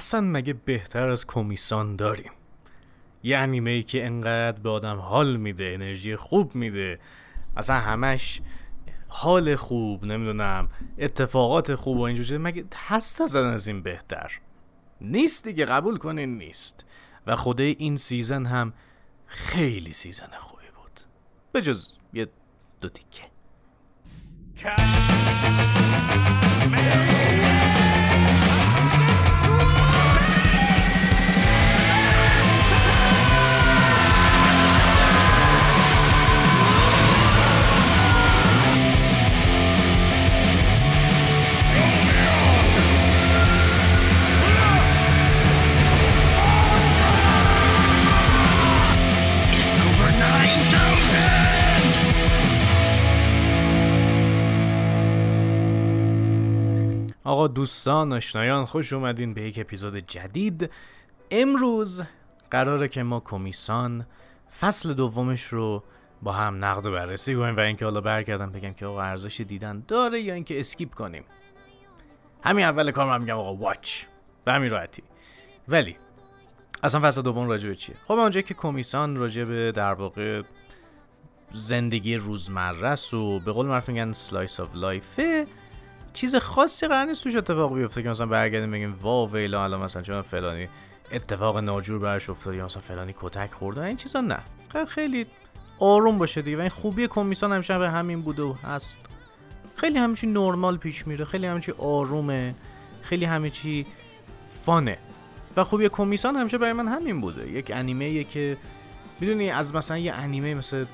اصلا مگه بهتر از کومی‌سان داریم؟ یه انیمه ای که انقدر به آدم حال میده انرژی خوب میده اصلا همش حال خوب نمی‌دونم اتفاقات خوب و اینجور مگه هست از از این بهتر؟ نیست دیگه قبول کنین نیست. و خوده این season هم خیلی season خوبی بود. به جز یه دو تیکه. آقا دوستان آشنایان خوش اومدین به یک اپیزود جدید. امروز قراره که ما کومی‌سان فصل دومش رو با هم نقد و بررسی کنیم و اینکه حالا برگردم بگم که آقا ارزش دیدن داره یا اینکه skip کنیم. همین اول کار من میگم آقا watch. به همین راحتی. ولی اصلا فصل دوم راجع به چیه؟ خب اونجایی که کومی‌سان راجع به در واقع زندگی روزمره و به قول معروف میگن slice of lifeه چیز خاصی قرار نیست توش اتفاق بیفته که مثلا برگردیم بگیم وا ویلا الان مثلا چون فلانی اتفاق ناجور براش افتاد یا مثلا فلانی کتک خورده این چیزا نه. خیلی آروم باشه دیگه و این خوبی کمیسان همیشه به همین بوده و هست. خیلی همیشه نرمال پیش میره خیلی همیشه آرومه خیلی چی فانه. و خوبی کمیسان همیشه برای من همین بوده. یک انیمه که می‌دونی از مثلا یه انیمه مثل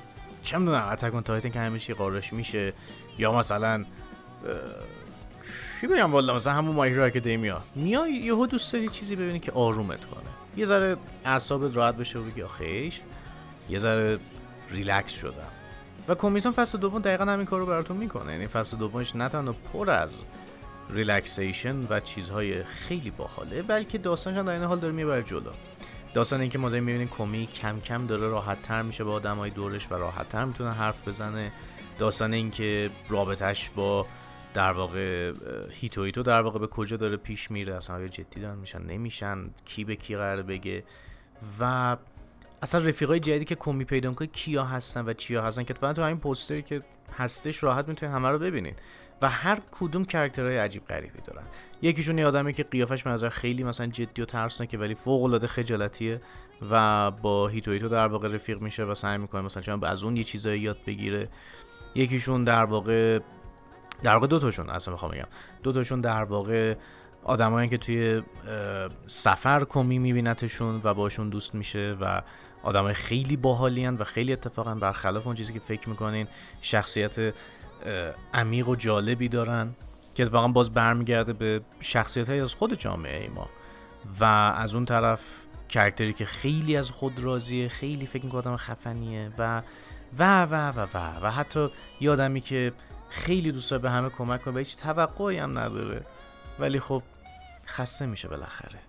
چه می‌دونم Attack Titan که همیشه قارش میشه یا مثلا چی بگم والا؟ مثلا همون My Hero Academia میای. یهو دوست داری چیزی ببینی که آرومت کنه. یه ذره اعصابت راحت بشه و بگی آخیش یه ذره ریلکس شدم. و کومی‌سان فصل دوم دقیقا همین کارو براتون می‌کنه. یعنی فصل دومش نه تنها پر از relaxation و چیزهای خیلی باحاله بلکه داستانش در عین حال داره می‌بره جلو. داستان اینکه ما داریم می‌بینیم کومی کم کم داره راحت تر میشه با آدمای دورش و راحت تر می‌تونه حرف بزنه. داستان اینکه رابطش با در واقع هیتو هیتو در واقع به کجا داره پیش میره؟ اصلا آیا جدی دارن میشن؟ نمیشن؟ کی به کی قرار بگه؟ و اصلا رفیقای جدیدی که کومی پیدا کنه کیا هستن و چیا هستن؟ که تو همین پوستری که هستش راحت می‌تونید همه رو ببینید و هر کدوم characterهای عجیب غریبی دارن. یکیشون یه آدمی که قیافش به نظر خیلی مثلا جدی و ترسناکه ولی فوق العاده خجالتیه و با هیتو هیتو در واقع رفیق میشه و سعی می‌کنه مثلا چون از اون یه چیزایی یاد بگیره. یکیشون در واقع در واقع دو تاشون اصلا می‌خوام بگم. دو تاشون در واقع آدمایی که توی سفر کمی میبینتشون و باشون دوست میشه و آدمای خیلی باحالین و خیلی اتفاقا برخلاف اون چیزی که فکر می‌کنین شخصیت عمیق و جالبی دارن که اتفاقا باز برمیگرده به شخصیت های از خود جامعه ای ما. و از اون طرف کرکتری که خیلی از خود راضیه خیلی فکر می‌کنه آدم خفنیه و و و و و و حتی یه آدمی که خیلی دوست به همه کمک کنه و هیچ توقعی هم نداره. ولی خب خسته میشه بالاخره.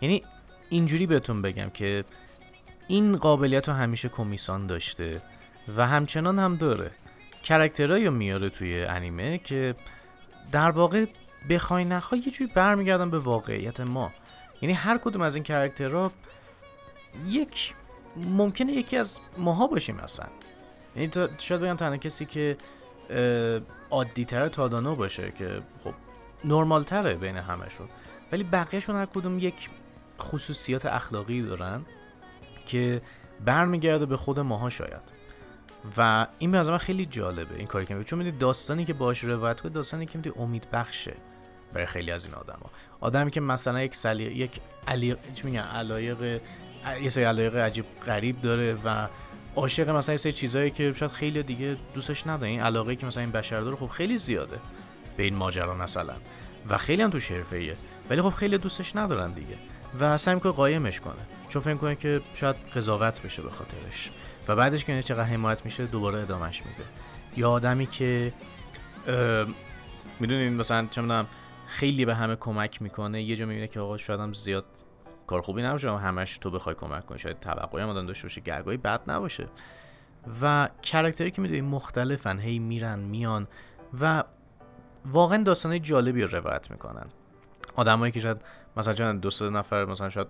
یعنی اینجوری بهتون بگم که این قابلیت رو همیشه کمیسان داشته و همچنان هم داره. characterهایی میاره توی انیمه که در واقع بخوای نخوای یه جوری برمیگردن به واقعیت ما. یعنی هر کدوم از این characterها یک ممکنه یکی از ماها باشیم اصلا. یعنی شاید بگم تنها کسی که عادی تر تادانو باشه که خب نرمال تره بین همشون ولی بقیهشون هر کدوم یک خصوصیات اخلاقی دارن که برمیگرده به خود ماها شاید. و این به من خیلی جالبه این کاری که چون می‌دونی داستانی که باش روایت کنه داستانی که می‌دونی امید بخشه. برای خیلی از این آدما آدمی که مثلا یک سلی یک علی چی میگن علایق یه سری علایق عجیب غریب داره و عاشق مثلا یه چیزایی که شاید خیلی دیگه دوستش نداره. این علاقه که مثلا این بشر داره خب خیلی زیاده به این ماجرا مثلا و خیلی هم تو ایه ولی خب خیلی دوستش ندارن دیگه و سعی می‌کنه قایمش کنه. چون فکر کنه که شاید قضاوت بشه به خاطرش و بعدش که چقدر حمایت میشه دوباره ادامش میده. یا آدمی که می‌دونین مثلا چه خیلی به همه کمک می‌کنه. یه جا می‌بینه که آقا شاید هم زیاد کار خوبی نباشه همش تو بخوای کمک کنی. شاید توقعی هم داشته باشه گرگایی بد نباشه. و کرکتری که می‌دونی مختلفن هی میرن میان و واقعا داستانه جالبی رو روایت می‌کنن. آدمایی که شاید مثلا دو سه نفر مثلا شاید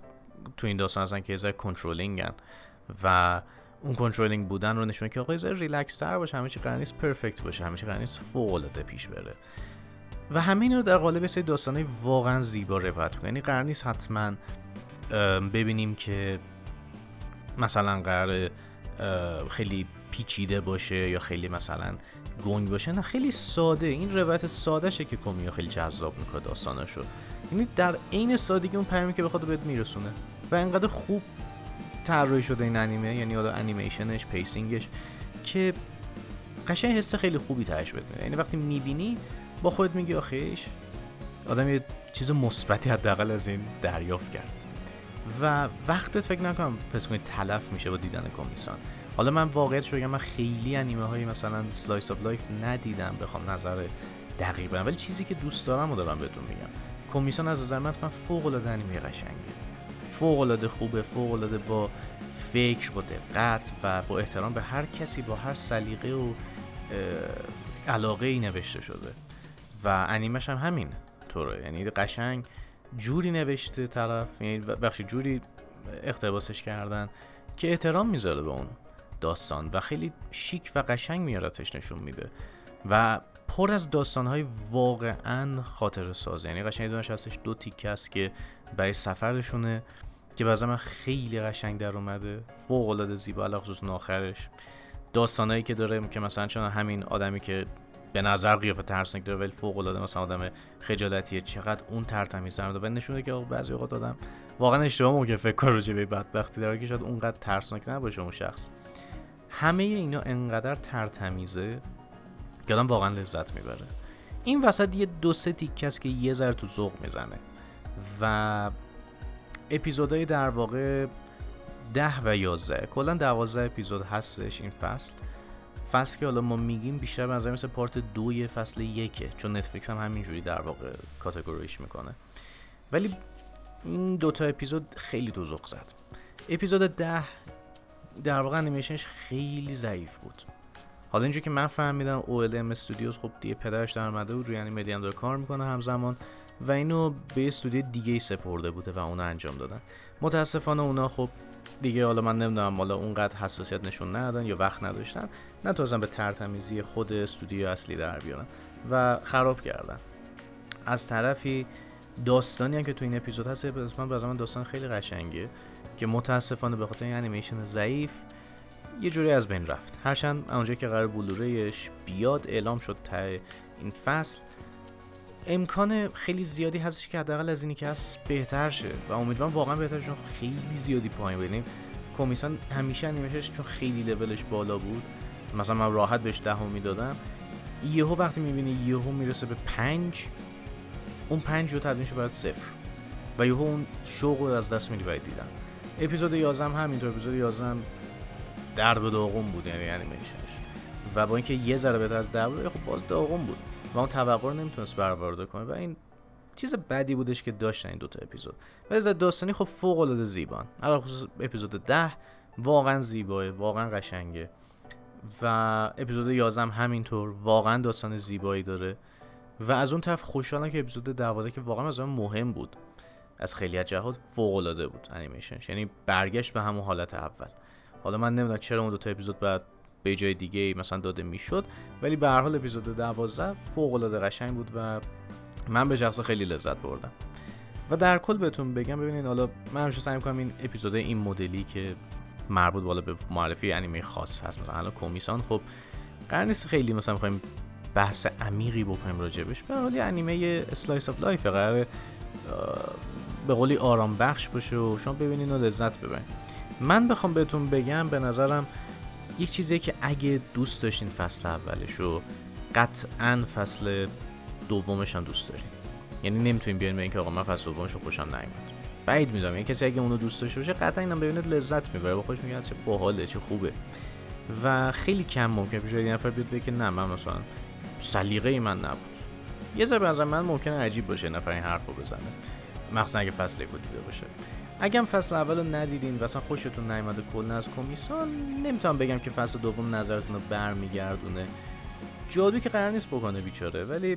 تو این داستان هستن که یه controllingن و اون controlling بودن رو نشون که آقا یه ریلکس تر باشه همه چی قرار نیست perfect باشه همه چی قرار فوق العاده پیش بره. و همه این رو در قالب سری داستانه واقعا زیبا روایت کنه یعنی قرار نیست حتما ببینیم که مثلا قرار خیلی پیچیده باشه یا خیلی مثلا گنگ باشه. نه خیلی ساده. این روایت ساده شه که کومیو خیلی جذاب می‌کنه داستانشو یعنی در عین سادگی اون پیامی که بخواد بهت میرسونه. و انقدر خوب طراحی شده این انیمه یعنی حالا انیمیشنش pacingش که قشنگ حس خیلی خوبی تهش بده یعنی وقتی می‌بینی با خودت میگی آخیش آدم یه چیز مثبتی حداقل از این دریافت کرد. و وقتت فکر نکنم حس کنی تلف میشه با دیدن کمیسان. حالا من واقعیت شو من خیلی انیمه های مثلا slice of life ندیدم بخوام نظر دقیق ولی چیزی که دوست دارم و دارم بهتون میگم. کمیسان از نظر من فوق العاده انیمه قشنگه. فوق العاده خوبه فوق العاده با فکر با دقت و با احترام به هر کسی با هر سلیقه و علاقه ای نوشته شده. و انیمش هم همین طوره. یعنی قشنگ جوری نوشته طرف یعنی بخشی جوری اقتباسش کردن که احترام می‌ذاره به اون داستان و خیلی شیک و قشنگ میارتش نشون میده و پر از داستانهای واقعا خاطر ساز یعنی قشنگ دونش هستش دو تیکه است که برای سفرشونه که بعضا من خیلی قشنگ در اومده فوق العاده زیبا علاوه خصوص آخرش. داستانایی که داره که مثلا چون همین آدمی که به نظر قیافه ترسناک داره ولی فوق العاده مثلا آدم خجالتیه. چقدر اون ترتمیز داره و نشونه که بعضی اوقات آدم واقعا اشتباه ممکن فکر کنه راجع به بدبختی. داره که شاید اونقدر ترسناک نباشه اون شخص. همه اینا انقدر ترتمیزه که آدم واقعا لذت می‌بره. این وسط یه دو سه تیکه است که یه ذره تو ذوق می‌زنه. و اپیزودهای در واقع ده و یازده. کلا دوازده اپیزود هستش این فصل. فصل که حالا ما میگیم بیشتر به نظر مثل پارت دوی فصل یکه چون نتفلیکس هم همینجوری در واقع کاتگوریش می‌کنه. ولی این دوتا اپیزود خیلی ذوق زد. اپیزود ده در واقع انیمیشنش خیلی ضعیف بود. حالا اینجور که من فهمیدم OLM استودیوز خب دیگه پدرش در اومده بود روی انیمه داره کار می‌کنه همزمان و اینو به استودیو دیگه سپرده بوده و اونو انجام دادن. متاسفانه اونا خب دیگه حالا من نمی‌دونم حالا اونقدر حساسیت نشون ندادن یا وقت نداشتن نتونستن به ترتمیزی خود استودیو اصلی در بیارن و خراب کردن. از طرفی داستانی هم که تو این اپیزود هست به من داستان خیلی قشنگه که متاسفانه به خاطر این انیمیشن ضعیف یه جوری از بین رفت. هرچند اونجا که قرار بلوریش بیاد اعلام شد تا این فصل. امکان خیلی زیادی هستش که حداقل از اینی که هست بهتر شه و امیدوارم واقعا بهتر چون خیلی زیادی پایین بدیم کمیسان همیشه انیمیشنش چون خیلی لولش بالا بود. مثلا من راحت بهش دهم می‌دادم. یهو وقتی می‌بینی یهو می‌رسه به پنج اون پنج رو تبدیل میشه برات صفر. و یهو اون شوق از دست میری باید دیدن. اپیزود 11 هم همینطور اپیزود 11 هم در به داغون بود یعنی انیمیشنش. و با اینکه یه ذره بهتر از در خب باز داغون بود. و اون توقع رو نمی‌تونست برآورده کنه و این چیز بدی بودش که داشتن این دوتا اپیزود. ولی از داستانی خب فوق العاده زیبان اول خصوص اپیزود 10 واقعا زیباه واقعا قشنگه. و اپیزود 11 هم همینطور واقعا داستان زیبایی داره. و از اون طرف خوشحالم که اپیزود 12 که واقعا از مهم بود. از خیلی از جهات فوق العاده بود انیمیشنش یعنی برگشت به همون حالت اول. حالا من نمی‌دونم چرا اون دو تا اپیزود بعد به جای دیگه مثلا داده می‌شد. ولی به هر حال اپیزود 12 فوق العاده قشنگ بود و من به شخصه خیلی لذت بردم. و در کل بهتون بگم ببینید حالا من همیشه سعی می‌کنم این اپیزود این مدلی که مربوط حالا به معرفی انیمه خاص هست مثلا الان کمیسان خب قرار نیست خیلی مثلا می‌خوایم بحث عمیقی بکنیم راجبش به حال انیمه slice of life قرار به قولی آرام بخش باشه و شما ببینین و لذت ببرین. من بخوام بهتون بگم به نظرم یک چیزی که اگه دوست داشتین فصل اولش و قطعا فصل دومش هم دوست دارین. یعنی نمی‌تونین بیاین به اینکه آقا من فصل دومش رو خوشم نیومد. بعید می‌دونم یعنی کسی اگه اونو دوست داشته باشه قطعا اینم ببینه لذت می‌بره با خوش میگه چه باحاله چه خوبه. و خیلی کم ممکن پیش یه نفر بیاد بگه نه من مثلا سلیقه من نبود. یه ذره از من ممکنه عجیب باشه نفر این حرفو بزنه. مخصوصا اگه فصل یک دیده باشه. اگه فصل اول رو ندیدین و اصلا خوشتون نیومده کل از کمیسان نمی‌تونم بگم که فصل دوم نظرتون رو برمیگردونه. جادو که قرار نیست بکنه بیچاره ولی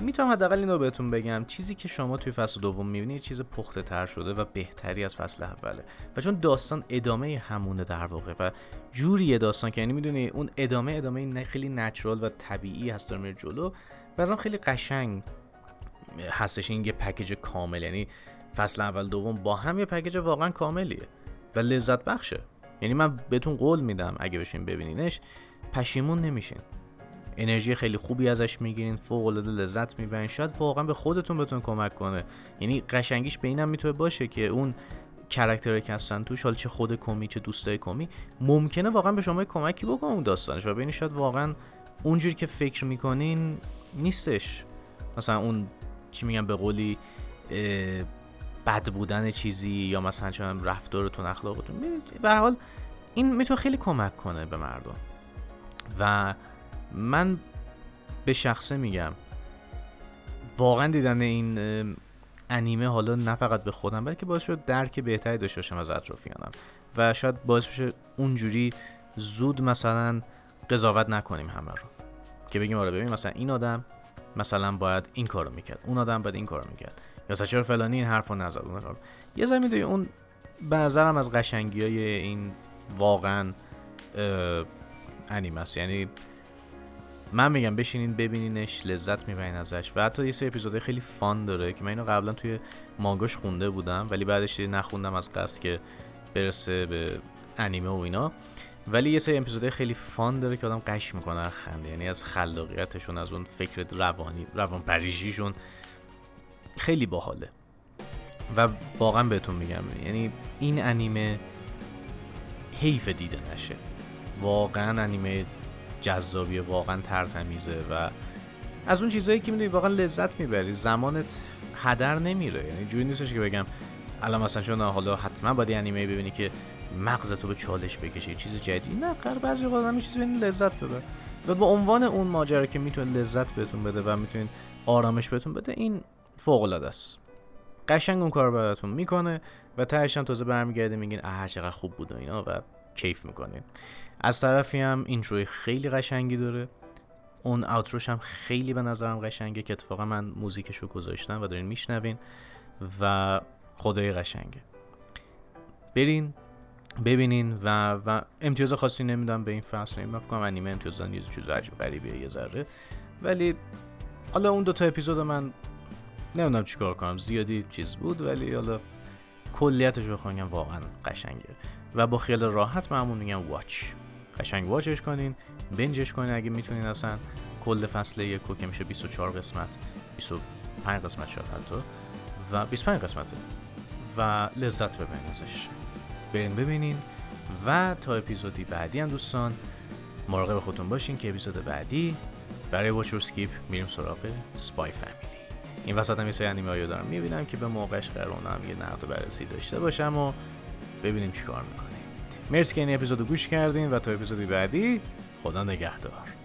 می‌تونم حداقل اینو بهتون بگم. چیزی که شما توی فصل دوم می‌بینید چیز پخته تر شده و بهتری از فصل اوله. و چون داستان ادامه همونه در واقع و جوری داستان که یعنی می‌دونی اون ادامه ادامه خیلی نچرال و طبیعی هست داره جلو. و خیلی قشنگ هستش این یه پکیج کامل. یعنی فصل اول دوم با هم یه پکیج واقعا کاملیه و لذت بخشه. یعنی من بهتون قول میدم اگه بشین ببینینش پشیمون نمیشین. انرژی خیلی خوبی ازش می‌گیرین فوق العاده لذت می‌برین. شاید واقعا به خودتون بتون کمک کنه. یعنی قشنگیش به اینم می‌تونه باشه که اون کرکتری که هستن توش حالا چه خود کمی چه دوستای کمی ممکنه واقعا به شما کمکی بکنه اون داستانش. و ببینید شاید واقعا اونجوری که فکر می‌کنین نیستش. مثلا اون چی میگم به قولی بد بودن چیزی یا مثلا چون رفتارتون اخلاقتون. به حال این می‌تونه خیلی کمک کنه به مردم. و من به شخصه میگم واقعا دیدن این انیمه حالا نه فقط به خودم بلکه باعث شد درک بهتری داشته باشم از اطرافیانم. و شاید باعث بشه اونجوری زود مثلا قضاوت نکنیم همه رو. که بگیم آره ببین مثلا این آدم مثلا باید این کارو می‌کرد اون آدم باید این کارو می‌کرد. یا چرا فلانی این حرفو نزد. اون یه ذره می‌دونی اون به نظرم از قشنگی های این واقعا انیمه است. یعنی من میگم بشینین ببینینش لذت می‌برین ازش. و حتی یه سری اپیزودهای خیلی فان داره که من اینو قبلا توی مانگاش خونده بودم ولی بعدش نخوندم از قصد که برسه به انیمه و اینا. ولی یه سری اپیزودهای خیلی فان داره که آدم قش می‌کنه خنده. یعنی از خلاقیتشون از اون فکر روانی روان پریشیشون خیلی باحاله. و واقعا بهتون میگم یعنی این انیمه حیف دیده نشه. واقعا انیمه جذابیه واقعا ترتمیزه و از اون چیزایی که می‌دونی واقعا لذت می‌بری. زمانت هدر نمیره. یعنی جوری نیستش که بگم الان مثلا چون حالا حتما باید انیمه ببینی که مغزتو به چالش بکشه چیز جدی نه قرار بعضی وقت آدم چیزی ببینی لذت ببر. و به عنوان اون ماجرا که می‌تونه لذت بهتون بده و می‌تونین آرامش بهتون بده این فوق العاده است. قشنگ اون کار براتون می‌کنه و تهش هم تازه برمیگرده میگین اه چقدر خوب بود و اینا و کیف می‌کنین. از طرفی هم اینتروی خیلی قشنگی داره. اون اوتروش هم خیلی به نظرم قشنگه که اتفاقا من موزیکش رو گذاشتم و دارین میشنوین و خدای قشنگه. برین ببینین و و امتیاز خاصی نمیدم به این فصل. این فکر کنم انیمه امتیاز یه چیز عجیب غریبیه یه ذره. ولی حالا اون دو تا اپیزود من نمی‌دونم چیکار کنم. زیادی چیز بود ولی حالا کلیتش بخوام واقعا قشنگه. و با خیال راحت معمول میگم واچ. قشنگ واچش کنین بنجش کنین اگه می‌تونین اصلا. کل فصل یک که میشه 24 قسمت 25 قسمت شد حتی. و 25 قسمته. و لذت ببرین ازش. برین ببینین. و تا اپیزودی بعدی هم دوستان مراقب خودتون باشین که اپیزود بعدی برای واچور سکیپ میریم سراغ سپای فامیلی این وسط هم یه سری انیمه دارم می‌بینم که به موقعش قرار هم یه نقد بررسی داشته باشم و ببینیم چیکار می‌کنیم. مرسی که این اپیزودو گوش کردین و تا اپیزودی بعدی خدا نگهدار.